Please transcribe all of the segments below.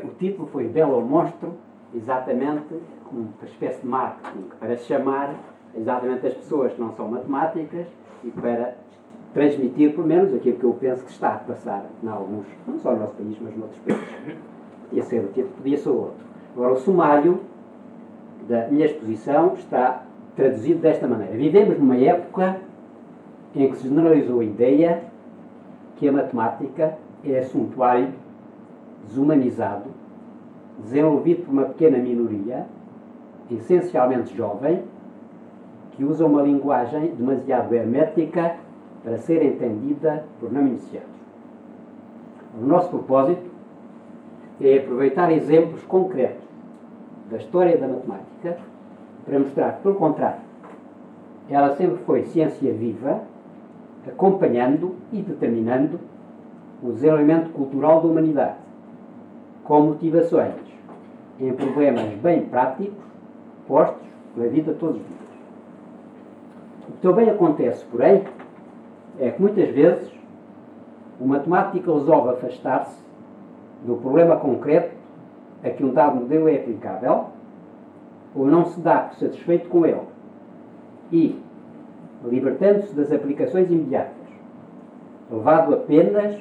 O título foi Belo Monstro, exatamente uma espécie de marketing, para chamar exatamente as pessoas que não são matemáticas e para transmitir, pelo menos, aquilo que eu penso que está a passar em alguns, não só no nosso país, mas noutros países. Podia ser o título, podia ser outro. Agora, o sumário da minha exposição está traduzido desta maneira. Vivemos numa época em que se generalizou a ideia que a matemática é assuntuário desumanizado, desenvolvido por uma pequena minoria, essencialmente jovem, que usa uma linguagem demasiado hermética para ser entendida por não iniciados. O nosso propósito é aproveitar exemplos concretos da história da matemática para mostrar pelo contrário, ela sempre foi ciência viva, acompanhando e determinando o desenvolvimento cultural da humanidade, com motivações em problemas bem práticos postos pela vida todos os dias. O que também acontece, porém, é que muitas vezes o matemático resolve afastar-se do problema concreto a que um dado modelo é aplicável ou não se dá por satisfeito com ele e, libertando-se das aplicações imediatas, levado apenas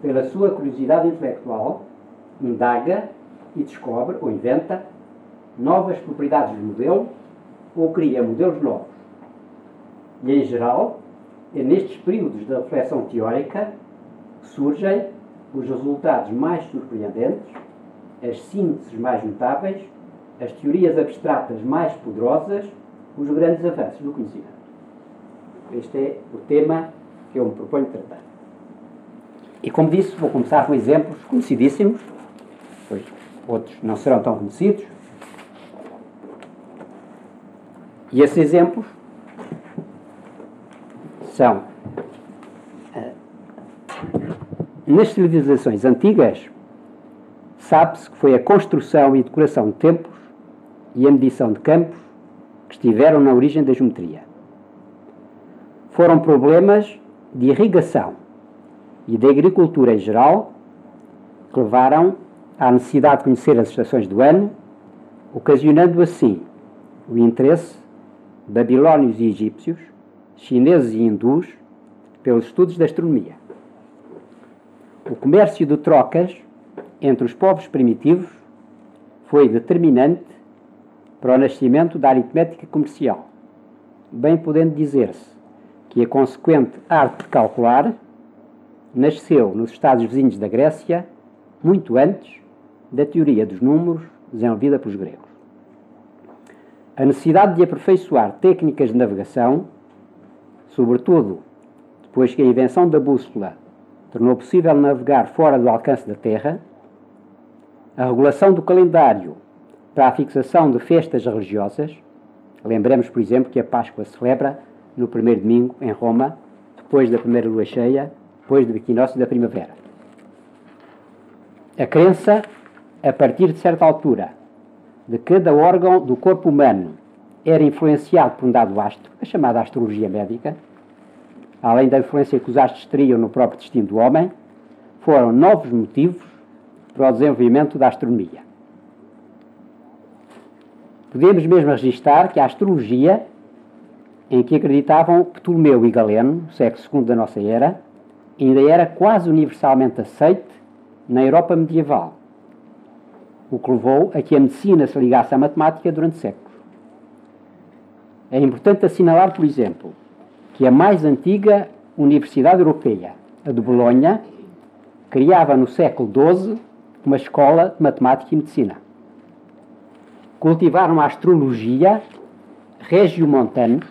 pela sua curiosidade intelectual, indaga e descobre ou inventa novas propriedades do modelo ou cria modelos novos. E, em geral, é nestes períodos da reflexão teórica que surgem os resultados mais surpreendentes, as sínteses mais notáveis, as teorias abstratas mais poderosas, os grandes avanços do conhecimento. Este é o tema que eu me proponho tratar. E como disse, vou começar com exemplos conhecidíssimos, pois outros não serão tão conhecidos. E esses exemplos são uh, nas civilizações antigas sabe-se que foi a construção e decoração de templos e a medição de campos que estiveram na origem da geometria. Foram problemas de irrigação e da agricultura em geral que levaram à necessidade de conhecer as estações do ano, ocasionando assim o interesse de babilónios e egípcios, chineses e hindus pelos estudos da astronomia. O comércio de trocas entre os povos primitivos foi determinante para o nascimento da aritmética comercial, bem podendo dizer-se que a consequente arte de calcular nasceu nos Estados vizinhos da Grécia muito antes da teoria dos números desenvolvida pelos gregos. A necessidade de aperfeiçoar técnicas de navegação, sobretudo depois que a invenção da bússola tornou possível navegar fora do alcance da Terra, a regulação do calendário para a fixação de festas religiosas, lembremos, por exemplo, que a Páscoa se celebra no primeiro domingo em Roma, depois da primeira lua cheia, depois do equinócio da primavera. A crença, a partir de certa altura, de cada órgão do corpo humano era influenciado por um dado astro, a chamada astrologia médica, além da influência que os astros teriam no próprio destino do homem, foram novos motivos para o desenvolvimento da astronomia. Podemos mesmo registrar que a astrologia, em que acreditavam Ptolomeu e Galeno, século II da nossa era, ainda era quase universalmente aceite na Europa medieval, o que levou a que a medicina se ligasse à matemática durante séculos. É importante assinalar, por exemplo, que a mais antiga universidade europeia, a de Bolonha, criava no século XII uma escola de matemática e medicina. Cultivaram a astrologia regiomontanos,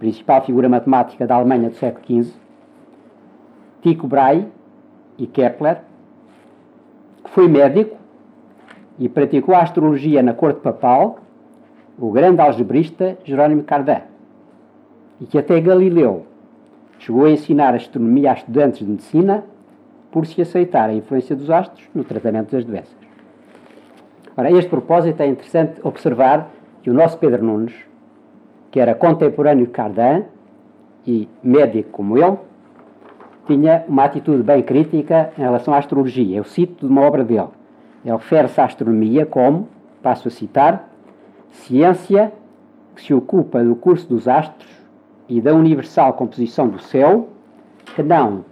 principal figura matemática da Alemanha do século XV, Tycho Brahe e Kepler, que foi médico e praticou a astrologia na corte papal, o grande algebrista Jerónimo Cardin, e que até Galileu chegou a ensinar astronomia a estudantes de medicina por se aceitar a influência dos astros no tratamento das doenças. Ora, este propósito é interessante observar que o nosso Pedro Nunes, que era contemporâneo de Cardin e médico como ele, tinha uma atitude bem crítica em relação à astrologia. Eu cito de uma obra dele. Refere-se à astronomia como, passo a citar, ciência que se ocupa do curso dos astros e da universal composição do céu, que não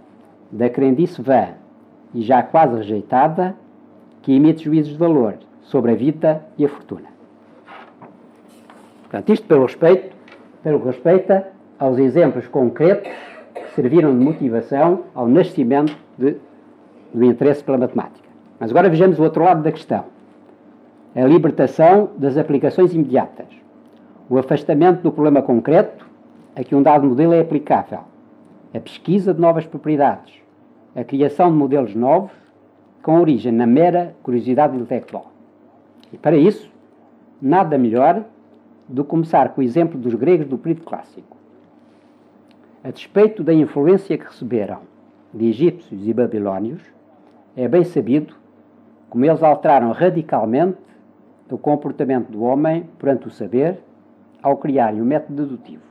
da crendice vã e já quase rejeitada, que emite juízos de valor sobre a vida e a fortuna. Portanto, isto pelo respeito, pelo respeita aos exemplos concretos que serviram de motivação ao nascimento de, do interesse pela matemática. Mas agora vejamos o outro lado da questão. A libertação das aplicações imediatas. O afastamento do problema concreto a que um dado modelo é aplicável. A pesquisa de novas propriedades. A criação de modelos novos com origem na mera curiosidade intelectual. E para isso, nada melhor do que começar com o exemplo dos gregos do período clássico. A despeito da influência que receberam de egípcios e babilônios, é bem sabido como eles alteraram radicalmente o comportamento do homem perante o saber ao criarem o método dedutivo.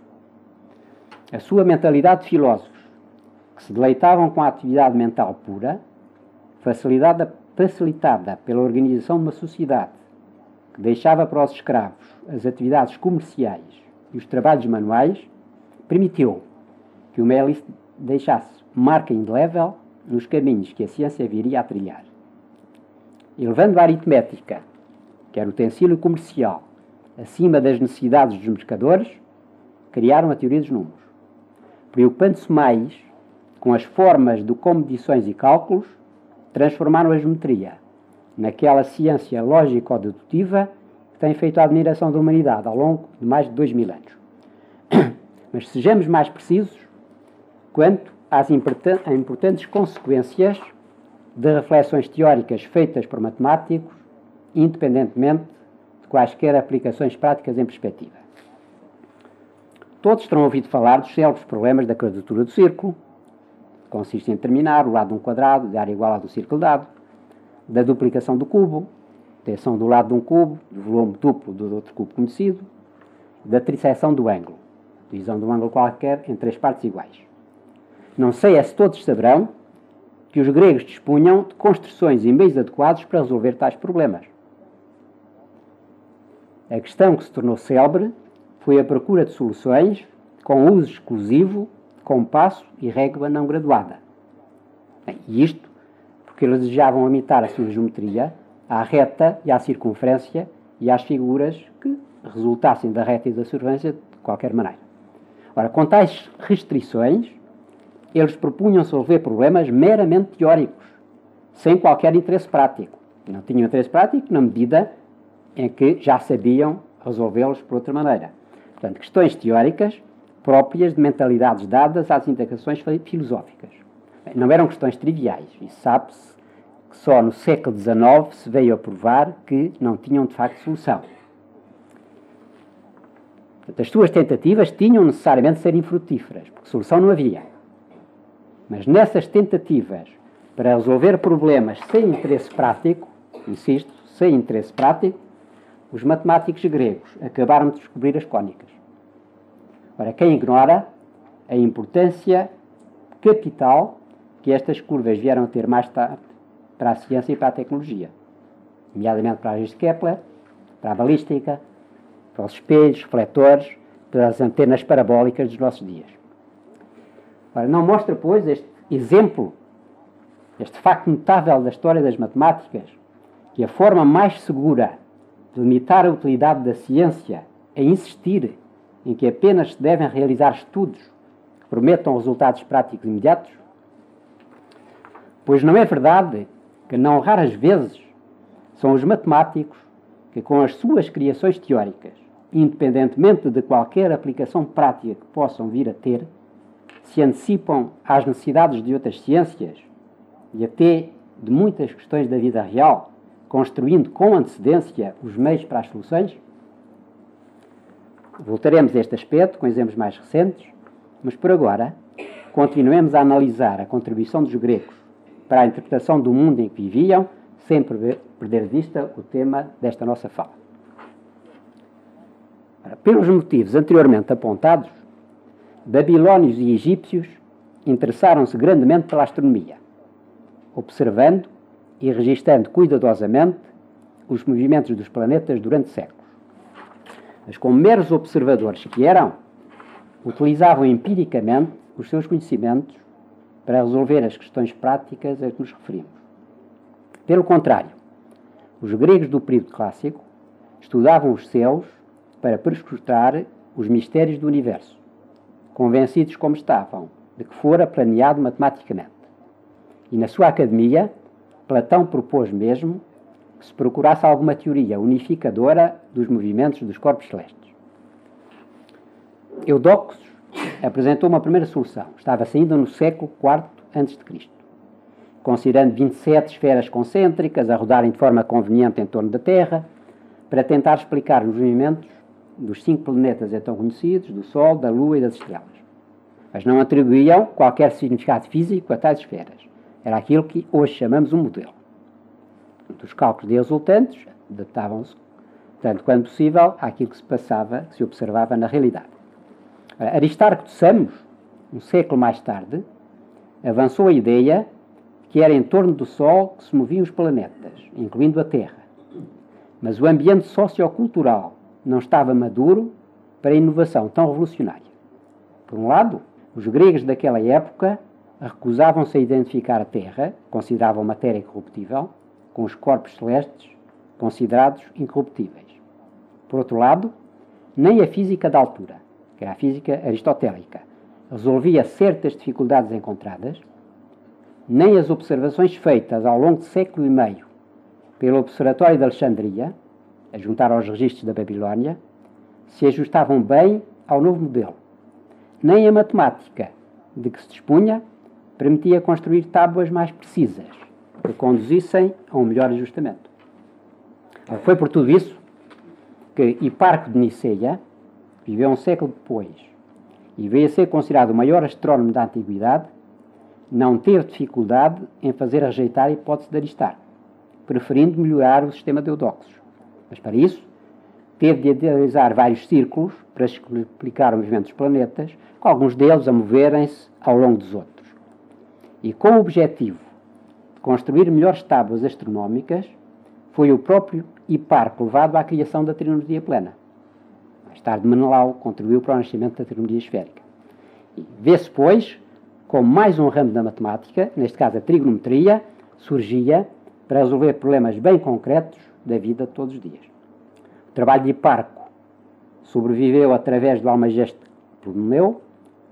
A sua mentalidade de filósofos, que se deleitavam com a atividade mental pura, facilitada, facilitada pela organização de uma sociedade que deixava para os escravos as atividades comerciais e os trabalhos manuais, permitiu que o Melis deixasse marca indelével nos caminhos que a ciência viria a trilhar elevando a aritmética, que era utensílio comercial, acima das necessidades dos mercadores, criaram a teoria dos números. Preocupando-se mais com as formas de comedições e cálculos, transformaram a geometria naquela ciência lógico-dedutiva que tem feito a admiração da humanidade ao longo de mais de dois mil anos. Mas sejamos mais precisos quanto às importantes consequências de reflexões teóricas feitas por matemáticos, independentemente de quaisquer aplicações práticas em perspectiva. Todos terão ouvido falar dos célebres problemas da quadratura do círculo, que consiste em determinar o lado de um quadrado de área igual ao do círculo dado, da duplicação do cubo, tensão do lado de um cubo, do volume duplo do outro cubo conhecido, da trisseção do ângulo, divisão de um ângulo qualquer em três partes iguais. Não sei é se todos saberão que os gregos dispunham de construções e meios adequados para resolver tais problemas. A questão que se tornou célebre foi a procura de soluções com uso exclusivo, compasso e régua não graduada. E isto porque eles desejavam limitar a sua geometria à reta e à circunferência e às figuras que resultassem da reta e da circunferência de qualquer maneira. Ora, com tais restrições, eles propunham resolver problemas meramente teóricos, sem qualquer interesse prático. Não tinham interesse prático na medida em que já sabiam resolvê-los por outra maneira. Portanto, questões teóricas próprias de mentalidades dadas às integrações filosóficas. Bem, não eram questões triviais, e sabe-se que só no século XIX se veio a provar que não tinham de facto solução. Portanto, as suas tentativas tinham necessariamente de ser infrutíferas, porque solução não havia. Mas nessas tentativas para resolver problemas sem interesse prático, insisto, sem interesse prático, os matemáticos gregos acabaram de descobrir as cónicas. Ora, quem ignora a importância capital que estas curvas vieram a ter mais tarde para a ciência e para a tecnologia, nomeadamente para a de Kepler, para a balística, para os espelhos, refletores, para as antenas parabólicas dos nossos dias. Ora, não mostra, pois, este exemplo, este facto notável da história das matemáticas, que a forma mais segura de limitar a utilidade da ciência é insistir em que apenas se devem realizar estudos que prometam resultados práticos imediatos? Pois não é verdade que, não raras vezes, são os matemáticos que, com as suas criações teóricas, independentemente de qualquer aplicação prática que possam vir a ter, se antecipam às necessidades de outras ciências e até de muitas questões da vida real, construindo com antecedência os meios para as soluções? Voltaremos a este aspecto com exemplos mais recentes, mas por agora continuemos a analisar a contribuição dos gregos para a interpretação do mundo em que viviam, sem perder de vista o tema desta nossa fala. Pelos motivos anteriormente apontados, babilônios e egípcios interessaram-se grandemente pela astronomia, observando e registando cuidadosamente os movimentos dos planetas durante séculos. Mas, como meros observadores que eram, utilizavam empiricamente os seus conhecimentos para resolver as questões práticas a que nos referimos. Pelo contrário, os gregos do período clássico estudavam os céus para perscrutar os mistérios do universo, convencidos como estavam de que fora planeado matematicamente. E na sua academia, Platão propôs mesmo que se procurasse alguma teoria unificadora dos movimentos dos corpos celestes. Eudoxos apresentou uma primeira solução. Estava-se ainda no século IV a.C. Considerando 27 esferas concêntricas a rodarem de forma conveniente em torno da Terra, para tentar explicar os movimentos dos cinco planetas então conhecidos, do Sol, da Lua e das estrelas. Mas não atribuíam qualquer significado físico a tais esferas. Era aquilo que hoje chamamos um modelo. Os cálculos de resultantes adaptavam-se, tanto quanto possível, àquilo que se passava, que se observava na realidade. Aristarco de Samos, um século mais tarde, avançou a ideia que era em torno do Sol que se moviam os planetas, incluindo a Terra. Mas o ambiente sociocultural não estava maduro para a inovação tão revolucionária. Por um lado, os gregos daquela época recusavam-se a identificar a Terra, consideravam matéria incorruptível, com os corpos celestes, considerados incorruptíveis. Por outro lado, nem a física da altura, que era a física aristotélica, resolvia certas dificuldades encontradas, nem as observações feitas ao longo de século e meio pelo Observatório de Alexandria, a juntar aos registros da Babilónia, se ajustavam bem ao novo modelo. Nem a matemática de que se dispunha permitia construir tábuas mais precisas que conduzissem a um melhor ajustamento. Foi por tudo isso que Hiparco de Niceia viveu um século depois e veio a ser considerado o maior astrónomo da antiguidade, não teve dificuldade em fazer rejeitar a hipótese de Aristarco, preferindo melhorar o sistema de Eudoxos. Mas para isso, teve de idealizar vários círculos para explicar o movimento dos planetas, com alguns deles a moverem-se ao longo dos outros e com o objetivo de construir melhores tábuas astronómicas, foi o próprio Hiparco levado à criação da trigonometria plana. Mais tarde, Menelau contribuiu para o nascimento da trigonometria esférica. Vê-se, pois, como mais um ramo da matemática, neste caso a trigonometria, surgia para resolver problemas bem concretos da vida todos os dias. O trabalho de Hiparco sobreviveu através do almageste Ptolomeu,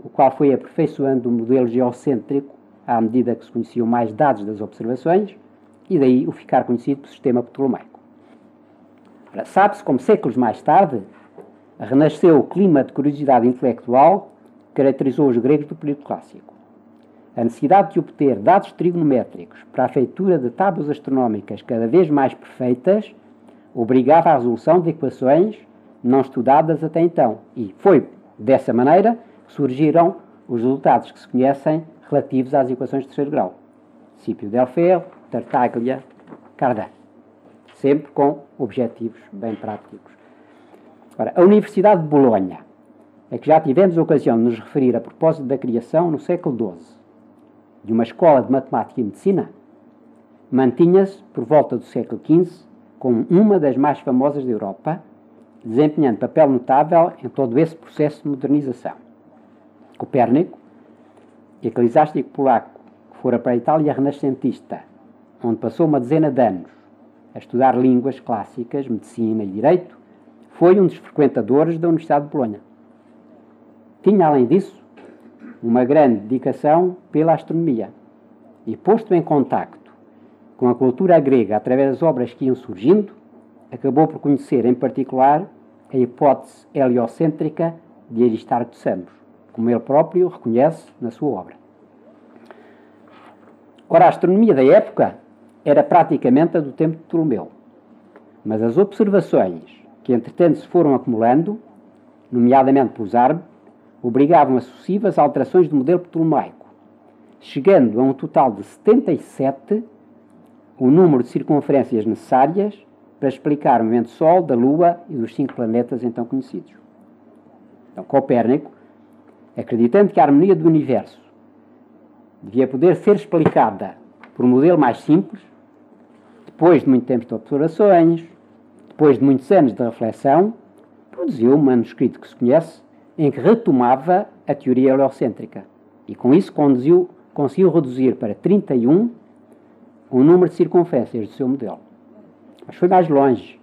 o qual foi aperfeiçoando o modelo geocêntrico à medida que se conheciam mais dados das observações, e daí o ficar conhecido do sistema ptolomaico. Sabe-se como séculos mais tarde renasceu o clima de curiosidade intelectual que caracterizou os gregos do período clássico. A necessidade de obter dados trigonométricos para a feitura de tábuas astronómicas cada vez mais perfeitas obrigava à resolução de equações não estudadas até então. E foi dessa maneira que surgiram os resultados que se conhecem relativos às equações de terceiro grau. Cipio Delfeu, Tartaglia, Cardan. Sempre com objetivos bem práticos. Ora, a Universidade de Bolonha, é que já tivemos a ocasião de nos referir a propósito da criação no século XII de uma escola de matemática e medicina, mantinha-se por volta do século XV como uma das mais famosas da Europa, desempenhando papel notável em todo esse processo de modernização. Copérnico eclesiástico polaco que fora para a Itália renascentista, onde passou uma dezena de anos a estudar línguas clássicas, medicina e direito, foi um dos frequentadores da Universidade de Bolonha. Tinha, além disso, uma grande dedicação pela astronomia e, posto em contacto com a cultura grega através das obras que iam surgindo, acabou por conhecer, em particular, a hipótese heliocêntrica de Aristarco de Samos como ele próprio reconhece na sua obra. Ora, a astronomia da época era praticamente a do tempo de Ptolomeu, mas as observações que entretanto se foram acumulando, nomeadamente pelos árabes, obrigavam a sucessivas alterações do modelo ptolomaico, chegando a um total de 77 o número de circunferências necessárias para explicar o movimento do Sol, da Lua e dos cinco planetas então conhecidos. Então, Copérnico acreditando que a harmonia do universo devia poder ser explicada por um modelo mais simples, depois de muito tempo de observações, depois de muitos anos de reflexão, produziu um manuscrito que se conhece em que retomava a teoria heliocêntrica e com isso conduziu, conseguiu reduzir para 31 o número de circunferências do seu modelo. Mas foi mais longe.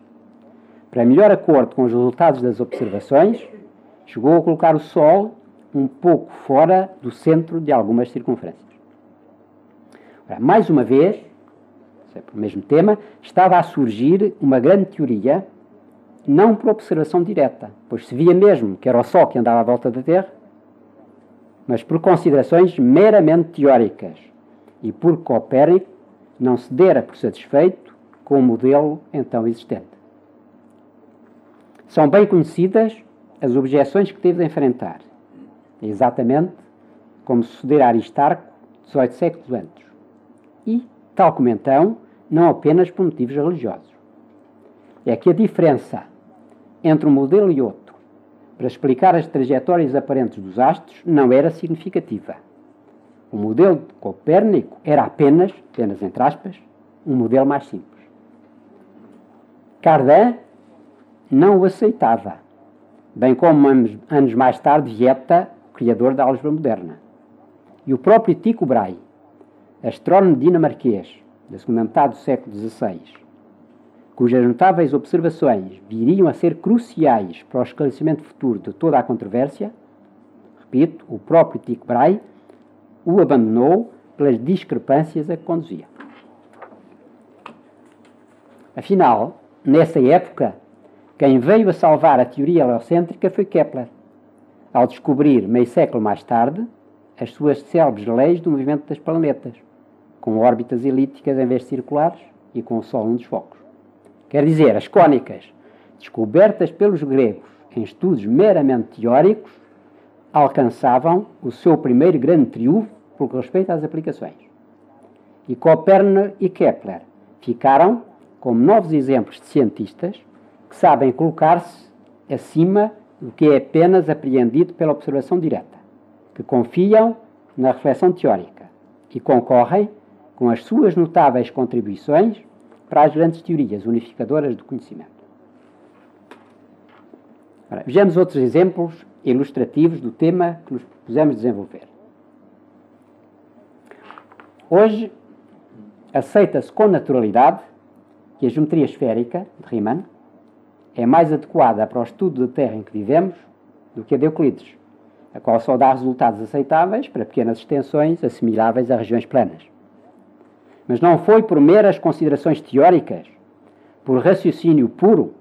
Para melhor acordo com os resultados das observações, chegou a colocar o Sol um pouco fora do centro de algumas circunferências. Mais uma vez, sempre o mesmo tema, estava a surgir uma grande teoria, não por observação direta, pois se via mesmo que era o Sol que andava à volta da Terra, mas por considerações meramente teóricas e por Copérnico não se dera por satisfeito com o modelo então existente. São bem conhecidas as objeções que teve de enfrentar, exatamente como sucedera Aristarco 18 séculos antes. E, tal como então, não apenas por motivos religiosos. É que a diferença entre um modelo e outro para explicar as trajetórias aparentes dos astros não era significativa. O modelo de Copérnico era apenas, apenas entre aspas, um modelo mais simples. Cardan não o aceitava, bem como anos mais tarde Vieta, criador da álgebra moderna. E o próprio Tycho Brahe, astrónomo dinamarquês da segunda metade do século XVI, cujas notáveis observações viriam a ser cruciais para o esclarecimento futuro de toda a controvérsia, repito, o próprio Tycho Brahe o abandonou pelas discrepâncias a que conduzia. Afinal, nessa época, quem veio a salvar a teoria heliocêntrica foi Kepler, ao descobrir, meio século mais tarde, as suas célebres leis do movimento das planetas, com órbitas elípticas em vez de circulares e com o Sol um dos focos. Quer dizer, as cônicas, descobertas pelos gregos em estudos meramente teóricos, alcançavam o seu primeiro grande triunfo por respeito às aplicações. E Copérnico e Kepler ficaram como novos exemplos de cientistas que sabem colocar-se acima do que é apenas apreendido pela observação direta, que confiam na reflexão teórica e concorrem com as suas notáveis contribuições para as grandes teorias unificadoras do conhecimento. Ora, vejamos outros exemplos ilustrativos do tema que nos propusemos desenvolver. Hoje, aceita-se com naturalidade que a geometria esférica de Riemann é mais adequada para o estudo da Terra em que vivemos do que a de Euclides, a qual só dá resultados aceitáveis para pequenas extensões assimiláveis a regiões planas. Mas não foi por meras considerações teóricas, por raciocínio puro,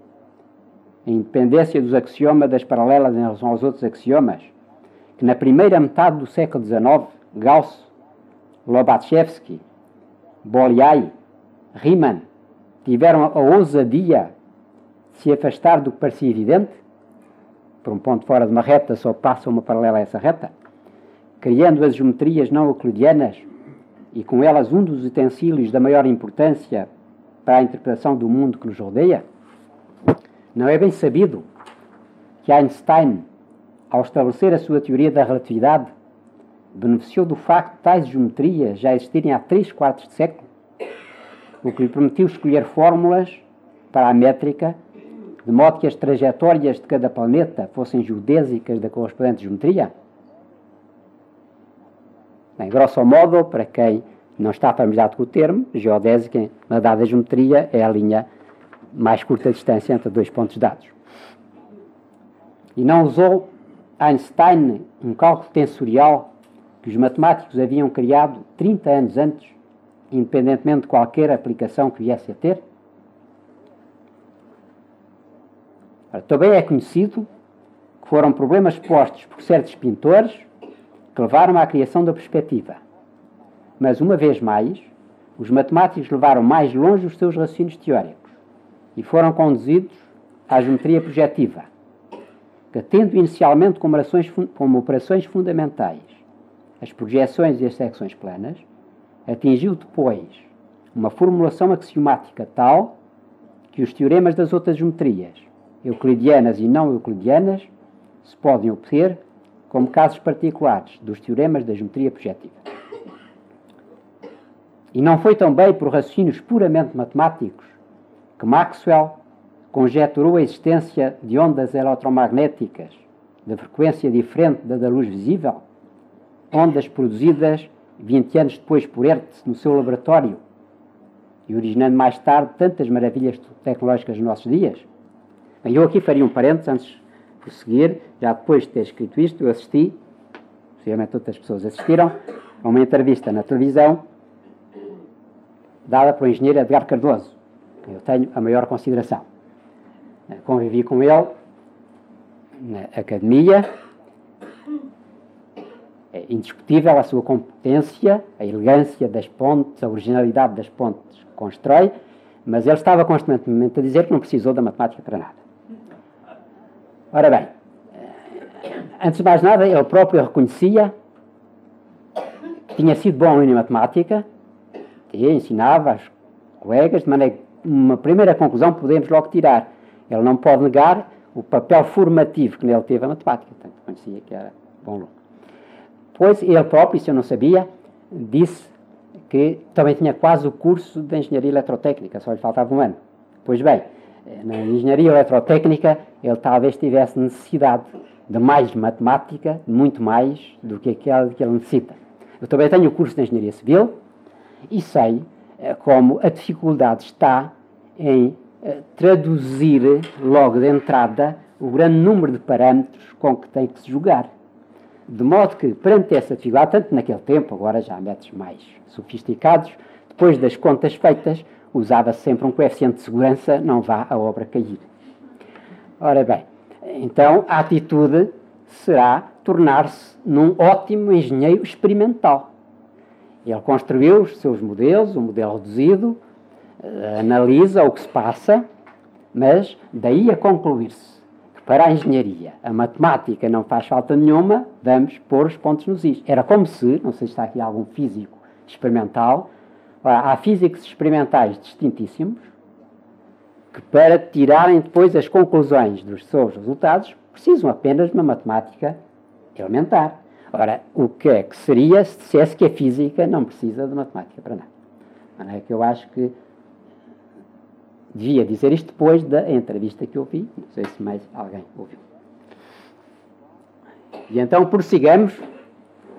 em independência dos axiomas das paralelas em relação aos outros axiomas, que na primeira metade do século XIX, Gauss, Lobachevsky, Bolyai, Riemann tiveram a ousadia de se afastar do que parecia evidente, por um ponto fora de uma reta só passa uma paralela a essa reta, criando as geometrias não euclidianas e com elas um dos utensílios da maior importância para a interpretação do mundo que nos rodeia? Não é bem sabido que Einstein, ao estabelecer a sua teoria da relatividade, beneficiou do facto de tais geometrias já existirem há três quartos de século, o que lhe permitiu escolher fórmulas para a métrica, de modo que as trajetórias de cada planeta fossem geodésicas da correspondente geometria? Bem, grosso modo, para quem não está familiarizado com o termo, geodésica, na dada geometria, é a linha mais curta distância entre dois pontos dados. E não usou Einstein um cálculo tensorial que os matemáticos haviam criado 30 anos antes, independentemente de qualquer aplicação que viesse a ter? também é conhecido que foram problemas postos por certos pintores que levaram à criação da perspectiva. Mas, uma vez mais, os matemáticos levaram mais longe os seus raciocínios teóricos e foram conduzidos à geometria projetiva, que, tendo inicialmente como operações, como operações fundamentais as projeções e as secções planas, atingiu depois uma formulação axiomática tal que os teoremas das outras geometrias, euclidianas e não euclidianas, se podem obter como casos particulares dos teoremas da geometria projetiva. E não foi também por raciocínios puramente matemáticos que Maxwell conjeturou a existência de ondas eletromagnéticas de frequência diferente da da luz visível, ondas produzidas 20 anos depois por Hertz no seu laboratório e originando mais tarde tantas maravilhas tecnológicas nos nossos dias. Bem, eu aqui faria um parênteses antes de seguir, já depois de ter escrito isto, eu assisti, possivelmente outras pessoas assistiram, a uma entrevista na televisão dada pelo engenheiro Edgar Cardoso. Eu tenho a maior consideração. Convivi com ele na academia. É indiscutível a sua competência, a elegância das pontes, a originalidade das pontes que constrói, mas ele estava constantemente a dizer que não precisou da matemática para nada. Ora bem, antes de mais nada, ele próprio reconhecia que tinha sido bom em matemática, e ensinava aos colegas, de maneira que uma primeira conclusão podemos logo tirar. Ele não pode negar o papel formativo que nele teve a matemática, portanto, conhecia que era bom aluno. Pois ele próprio, isso eu não sabia, disse que também tinha quase o curso de Engenharia Eletrotécnica, só lhe faltava um ano. Pois bem, na Engenharia Eletrotécnica ele talvez tivesse necessidade de mais matemática, muito mais do que aquela que ele necessita. Eu também tenho o curso de Engenharia Civil e sei eh, como a dificuldade está em eh, traduzir logo de entrada o grande número de parâmetros com que tem que se jogar. De modo que, perante essa dificuldade, tanto naquele tempo, agora já há métodos mais sofisticados, depois das contas feitas, usava-se sempre um coeficiente de segurança, não vá a obra cair. Ora bem, então a atitude será tornar-se num ótimo engenheiro experimental. Ele construiu os seus modelos, um modelo reduzido, eh, analisa o que se passa, mas daí a concluir-se que para a engenharia a matemática não faz falta nenhuma, vamos pôr os pontos nos is. Era como se, não sei se está aqui algum físico experimental, há físicos experimentais distintíssimos que para tirarem depois as conclusões dos seus resultados precisam apenas de uma matemática elementar. Ora, o que é que seria se dissesse que a física não precisa de matemática para nada? É que eu acho que devia dizer isto depois da entrevista que eu vi. Não sei se mais alguém ouviu. E então prossigamos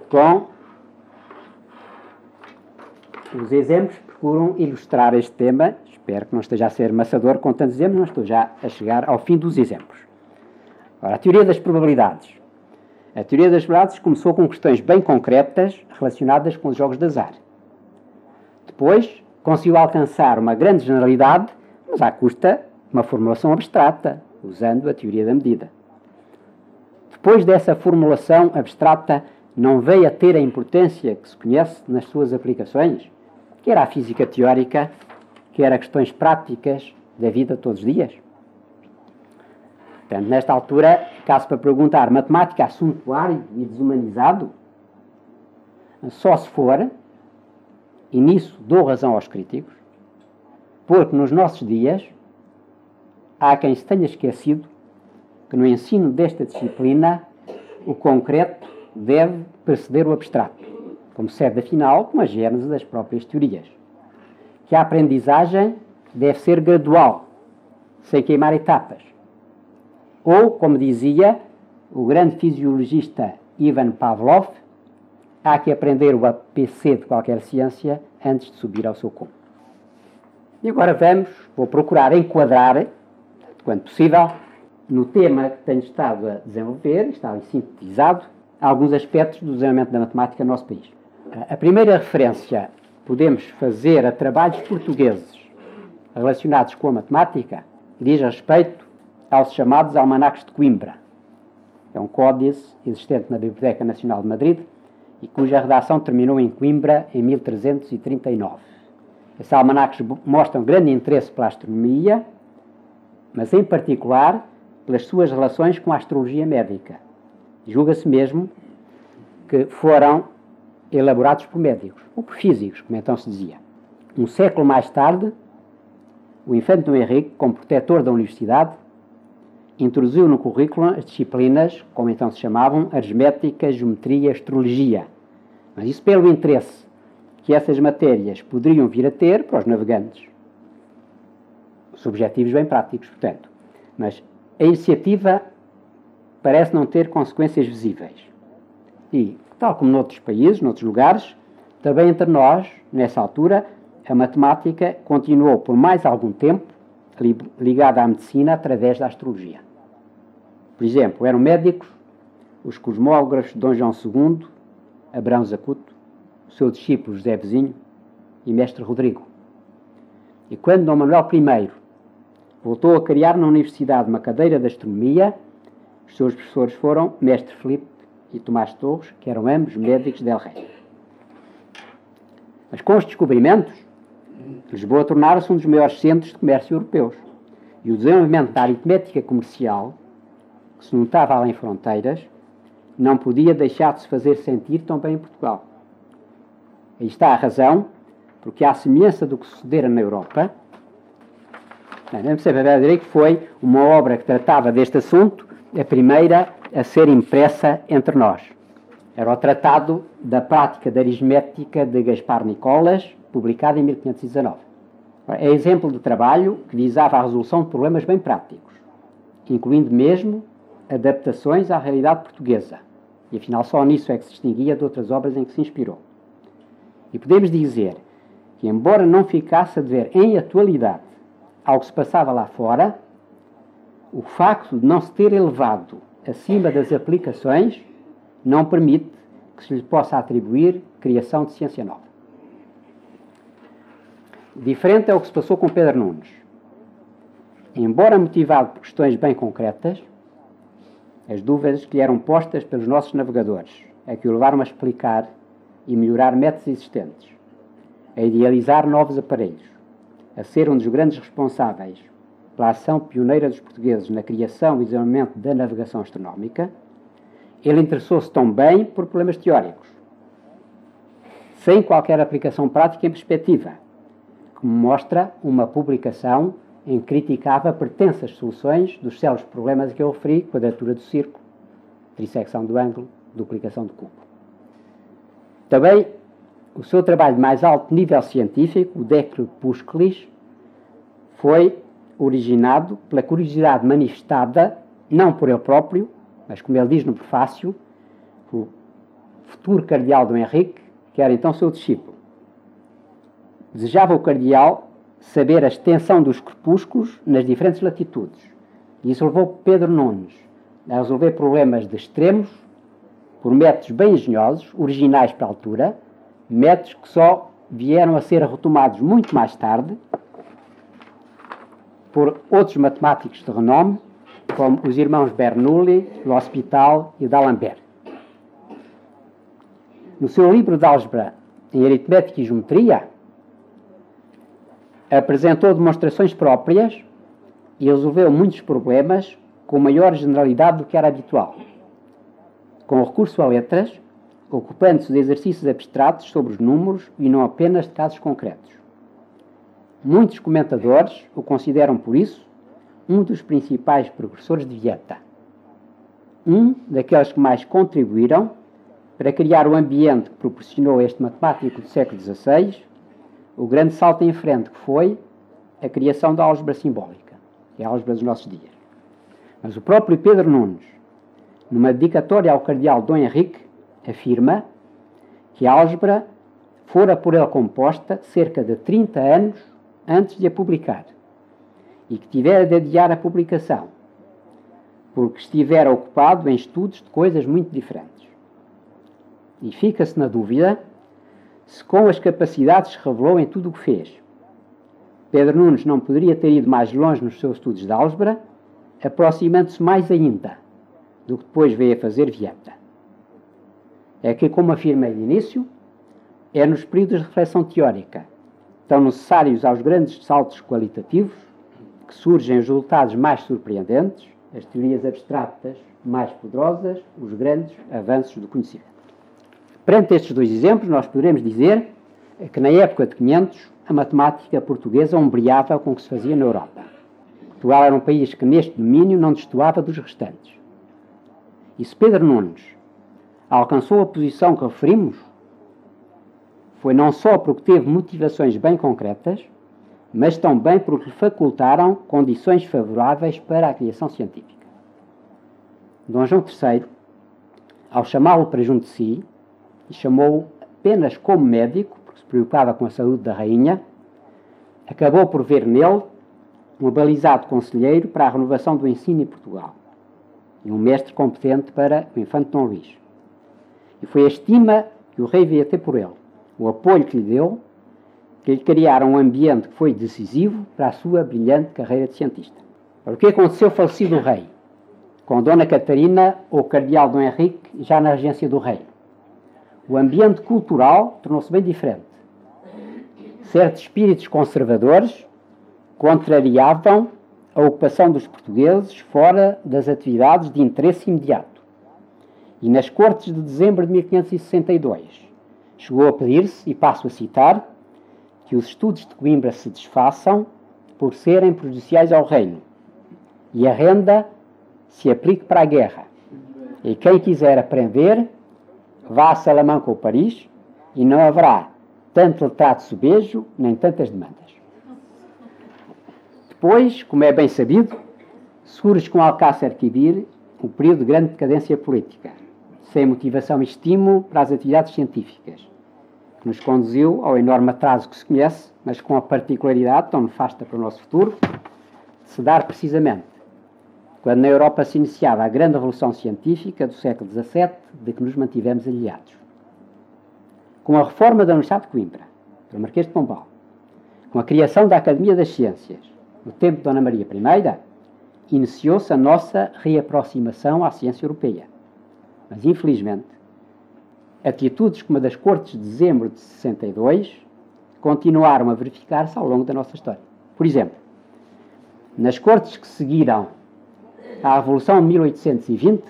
com os exemplos procuram ilustrar este tema. Espero que não esteja a ser maçador com tantos exemplos, não estou já a chegar ao fim dos exemplos. Ora, a teoria das probabilidades. A teoria das probabilidades começou com questões bem concretas relacionadas com os jogos de azar. Depois, conseguiu alcançar uma grande generalidade mas à custa de uma formulação abstrata, usando a teoria da medida. Depois dessa formulação abstrata, não veio a ter a importância que se conhece nas suas aplicações, quer à física teórica, quer a questões práticas da vida todos os dias. Portanto, nesta altura, caso para perguntar matemática assuntuário e desumanizado, só se for, e nisso dou razão aos críticos, porque nos nossos dias há quem se tenha esquecido que no ensino desta disciplina o concreto deve preceder o abstrato, como serve afinal como a gênese das próprias teorias. Que a aprendizagem deve ser gradual, sem queimar etapas. Ou, como dizia o grande fisiologista Ivan Pavlov, há que aprender o APC de qualquer ciência antes de subir ao seu cume. E agora vamos, vou procurar enquadrar, quando possível, no tema que tenho estado a desenvolver, está sintetizado, alguns aspectos do desenvolvimento da matemática no nosso país. A primeira referência podemos fazer a trabalhos portugueses relacionados com a matemática diz respeito aos chamados Almanacs de Coimbra. É um códice existente na Biblioteca Nacional de Madrid e cuja redação terminou em Coimbra em 1339. Esses almanacs mostram grande interesse pela astronomia, mas em particular pelas suas relações com a astrologia médica. Julga-se mesmo que foram elaborados por médicos, ou por físicos, como então se dizia. Um século mais tarde, o infante Dom Henrique, como protetor da universidade, introduziu no currículo as disciplinas, como então se chamavam, aritmética, geometria, astrologia. Mas isso pelo interesse que essas matérias poderiam vir a ter para os navegantes. Os objetivos bem práticos, portanto. Mas a iniciativa parece não ter consequências visíveis. E, tal como noutros países, noutros lugares, também entre nós, nessa altura, a matemática continuou por mais algum tempo ligada à medicina através da astrologia. Por exemplo, eram médicos os cosmógrafos Dom João II, Abrão Zacuto, o seu discípulo José Vizinho e Mestre Rodrigo. E quando Dom Manuel I voltou a criar na Universidade uma cadeira de astronomia, os seus professores foram Mestre Felipe e Tomás Torres, que eram ambos médicos del Rei. Mas com os descobrimentos, Lisboa tornara-se um dos maiores centros de comércio europeus. E o desenvolvimento da aritmética comercial, que se notava além fronteiras, não podia deixar de se fazer sentir também em Portugal. Aí está a razão, porque à semelhança do que sucedera na Europa, não para dizer que foi uma obra que tratava deste assunto, a primeira a ser impressa entre nós. Era o Tratado da Prática da Aritmética de Gaspar Nicolas, publicado em 1519. É exemplo de trabalho que visava a resolução de problemas bem práticos, incluindo mesmo adaptações à realidade portuguesa. E afinal, só nisso é que se distinguia de outras obras em que se inspirou. E podemos dizer que, embora não ficasse a ver em atualidade ao que se passava lá fora, o facto de não se ter elevado acima das aplicações não permite que se lhe possa atribuir criação de ciência nova. Diferente é o que se passou com Pedro Nunes. Embora motivado por questões bem concretas, as dúvidas que lhe eram postas pelos nossos navegadores é que o levaram a explicar e melhorar métodos existentes, a idealizar novos aparelhos, a ser um dos grandes responsáveis pela ação pioneira dos portugueses na criação e desenvolvimento da navegação astronómica, ele interessou-se tão bem por problemas teóricos, sem qualquer aplicação prática em perspectiva, como mostra uma publicação em que criticava pretensas soluções dos célebres problemas que eu referi, quadratura do círculo, trissecção do ângulo, duplicação do cubo. Também o seu trabalho de mais alto nível científico, o De Crepusculis, foi originado pela curiosidade manifestada, não por ele próprio, mas como ele diz no prefácio, o futuro cardeal do Henrique, que era então seu discípulo. Desejava o cardeal saber a extensão dos crepúsculos nas diferentes latitudes. E isso levou Pedro Nunes a resolver problemas de extremos por métodos bem engenhosos, originais para a altura, métodos que só vieram a ser retomados muito mais tarde por outros matemáticos de renome, como os irmãos Bernoulli, do Hospital e d'Alembert. No seu livro de álgebra em aritmética e geometria, apresentou demonstrações próprias e resolveu muitos problemas com maior generalidade do que era habitual, com recurso a letras, ocupando-se de exercícios abstratos sobre os números e não apenas de casos concretos. Muitos comentadores o consideram, por isso, um dos principais precursores de Vieta, um daqueles que mais contribuíram para criar o ambiente que proporcionou este matemático do século XVI o grande salto em frente que foi a criação da álgebra simbólica, que é a álgebra dos nossos dias. Mas o próprio Pedro Nunes, numa dedicatória ao cardeal Dom Henrique, afirma que a álgebra fora por ele composta cerca de 30 anos antes de a publicar e que tivera de adiar a publicação, porque estivera ocupado em estudos de coisas muito diferentes. E fica-se na dúvida se com as capacidades revelou em tudo o que fez. Pedro Nunes não poderia ter ido mais longe nos seus estudos de álgebra, aproximando-se mais ainda do que depois veio a fazer Vieta. É que, como afirmei de início, é nos períodos de reflexão teórica, tão necessários aos grandes saltos qualitativos, que surgem os resultados mais surpreendentes, as teorias abstratas mais poderosas, os grandes avanços do conhecimento. Perante estes dois exemplos, nós poderemos dizer que na época de 500 a matemática portuguesa ombreava com o que se fazia na Europa. Portugal era um país que neste domínio não destoava dos restantes. E se Pedro Nunes alcançou a posição que referimos, foi não só porque teve motivações bem concretas, mas também porque lhe facultaram condições favoráveis para a criação científica. Dom João III, ao chamá-lo para junto de si, chamou-o apenas como médico, porque se preocupava com a saúde da rainha, acabou por ver nele um abalizado conselheiro para a renovação do ensino em Portugal e um mestre competente para o infante Dom Luís. E foi a estima que o rei veio ter por ele, o apoio que lhe deu que lhe criaram um ambiente que foi decisivo para a sua brilhante carreira de cientista. O que aconteceu falecido o rei, com Dona Catarina ou Cardeal Dom Henrique já na regência do rei? O ambiente cultural tornou-se bem diferente. Certos espíritos conservadores contrariavam a ocupação dos portugueses fora das atividades de interesse imediato. E nas Cortes de dezembro de 1562 chegou a pedir-se, e passo a citar, que os estudos de Coimbra se desfaçam por serem prejudiciais ao reino e a renda se aplique para a guerra. E quem quiser aprender, vá a Salamanca ou Paris e não haverá tanto letrado subejo nem tantas demandas. Depois, como é bem sabido, surge com Alcácer Quibir um período de grande decadência política, sem motivação e estímulo para as atividades científicas que nos conduziu ao enorme atraso que se conhece, mas com a particularidade tão nefasta para o nosso futuro, de se dar precisamente quando na Europa se iniciava a grande revolução científica do século XVII, de que nos mantivemos aliados. Com a reforma da Universidade de Coimbra, pelo Marquês de Pombal, com a criação da Academia das Ciências, no tempo de Dona Maria I, iniciou-se a nossa reaproximação à ciência europeia. Mas, infelizmente, atitudes como a das Cortes de dezembro de 62 continuaram a verificar-se ao longo da nossa história. Por exemplo, nas Cortes que seguiram à Revolução de 1820,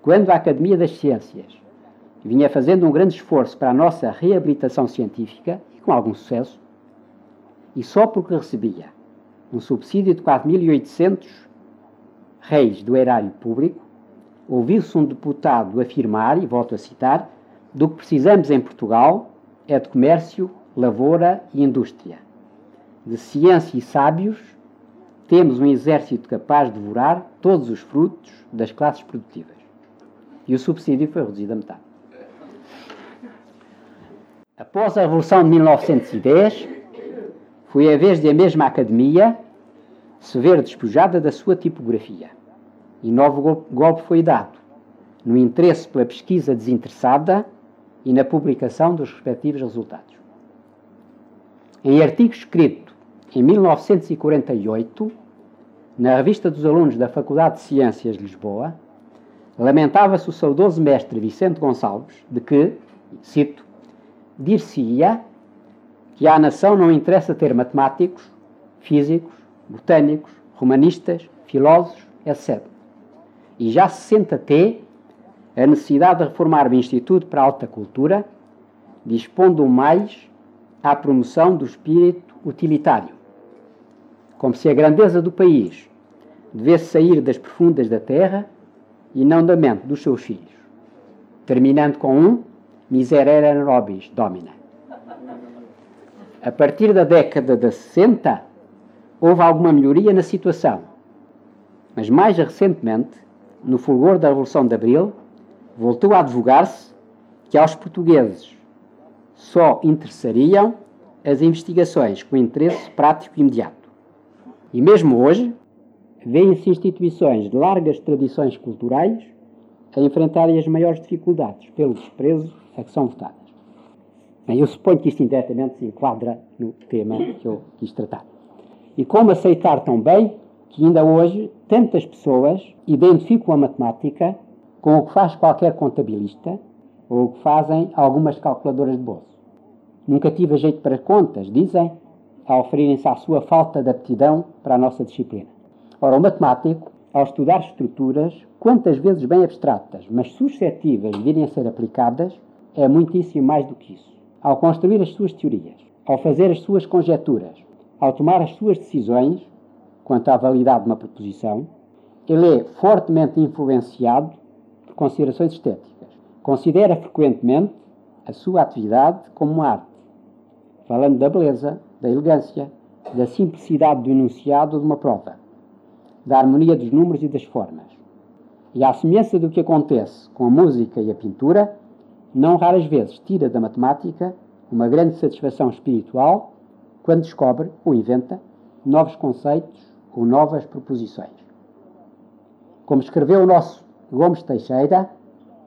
quando a Academia das Ciências vinha fazendo um grande esforço para a nossa reabilitação científica, e com algum sucesso, e só porque recebia um subsídio de quase 1.800 reis do erário público, ouviu-se um deputado afirmar, e volto a citar, do que precisamos em Portugal é de comércio, lavoura e indústria. De ciência e sábios, temos um exército capaz de devorar todos os frutos das classes produtivas. E o subsídio foi reduzido a metade. Após a Revolução de 1910, foi a vez de a mesma academia se ver despojada da sua tipografia e novo golpe foi dado, no interesse pela pesquisa desinteressada e na publicação dos respectivos resultados. Em artigo escrito em 1948, na revista dos alunos da Faculdade de Ciências de Lisboa, lamentava-se o saudoso mestre Vicente Gonçalves de que, cito, dir-se-ia que à nação não interessa ter matemáticos, físicos, botânicos, romanistas, filósofos, etc e já se sente até a necessidade de reformar o Instituto para a Alta Cultura, dispondo mais à promoção do espírito utilitário. Como se a grandeza do país devesse sair das profundas da terra e não da mente dos seus filhos. Terminando com um Miserere nobis domina. A partir da década de 60, houve alguma melhoria na situação, mas mais recentemente no fulgor da Revolução de Abril, voltou a advogar-se que aos portugueses só interessariam as investigações com interesse prático e imediato. E mesmo hoje, vêem-se instituições de largas tradições culturais a enfrentarem as maiores dificuldades pelo desprezo a que são votadas. Bem, eu suponho que isto indiretamente se enquadra no tema que eu quis tratar. E como aceitar tão bem que ainda hoje tantas pessoas identificam a matemática com o que faz qualquer contabilista ou o que fazem algumas calculadoras de bolso. Nunca tive jeito para contas, dizem, ao referirem-se à sua falta de aptidão para a nossa disciplina. Ora, o matemático, ao estudar estruturas, quantas vezes bem abstratas, mas suscetíveis de virem a ser aplicadas, é muitíssimo mais do que isso. Ao construir as suas teorias, ao fazer as suas conjecturas, ao tomar as suas decisões, quanto à validade de uma proposição, ele é fortemente influenciado por considerações estéticas. Considera frequentemente a sua atividade como uma arte, falando da beleza, da elegância, da simplicidade do enunciado de uma prova, da harmonia dos números e das formas. E à semelhança do que acontece com a música e a pintura, não raras vezes tira da matemática uma grande satisfação espiritual quando descobre ou inventa novos conceitos ou novas proposições. Como escreveu o nosso Gomes Teixeira,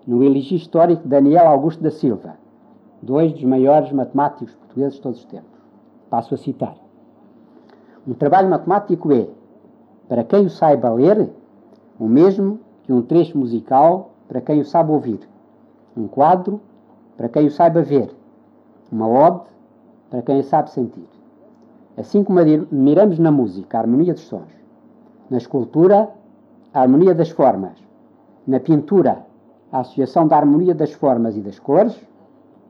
no elogio histórico de Daniel Augusto da Silva, dois dos maiores matemáticos portugueses de todos os tempos. Passo a citar. Um trabalho matemático é, para quem o saiba ler, o mesmo que um trecho musical para quem o sabe ouvir, um quadro para quem o saiba ver, uma ode para quem a sabe sentir. Assim como admiramos na música a harmonia dos sons, na escultura a harmonia das formas, na pintura a associação da harmonia das formas e das cores,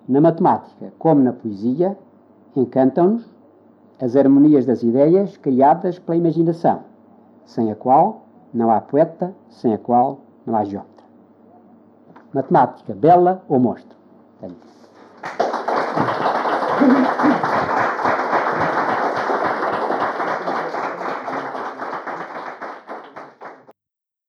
na matemática como na poesia, encantam-nos as harmonias das ideias criadas pela imaginação, sem a qual não há poeta, sem a qual não há geómetra. Matemática, bela ou monstro? Tenho.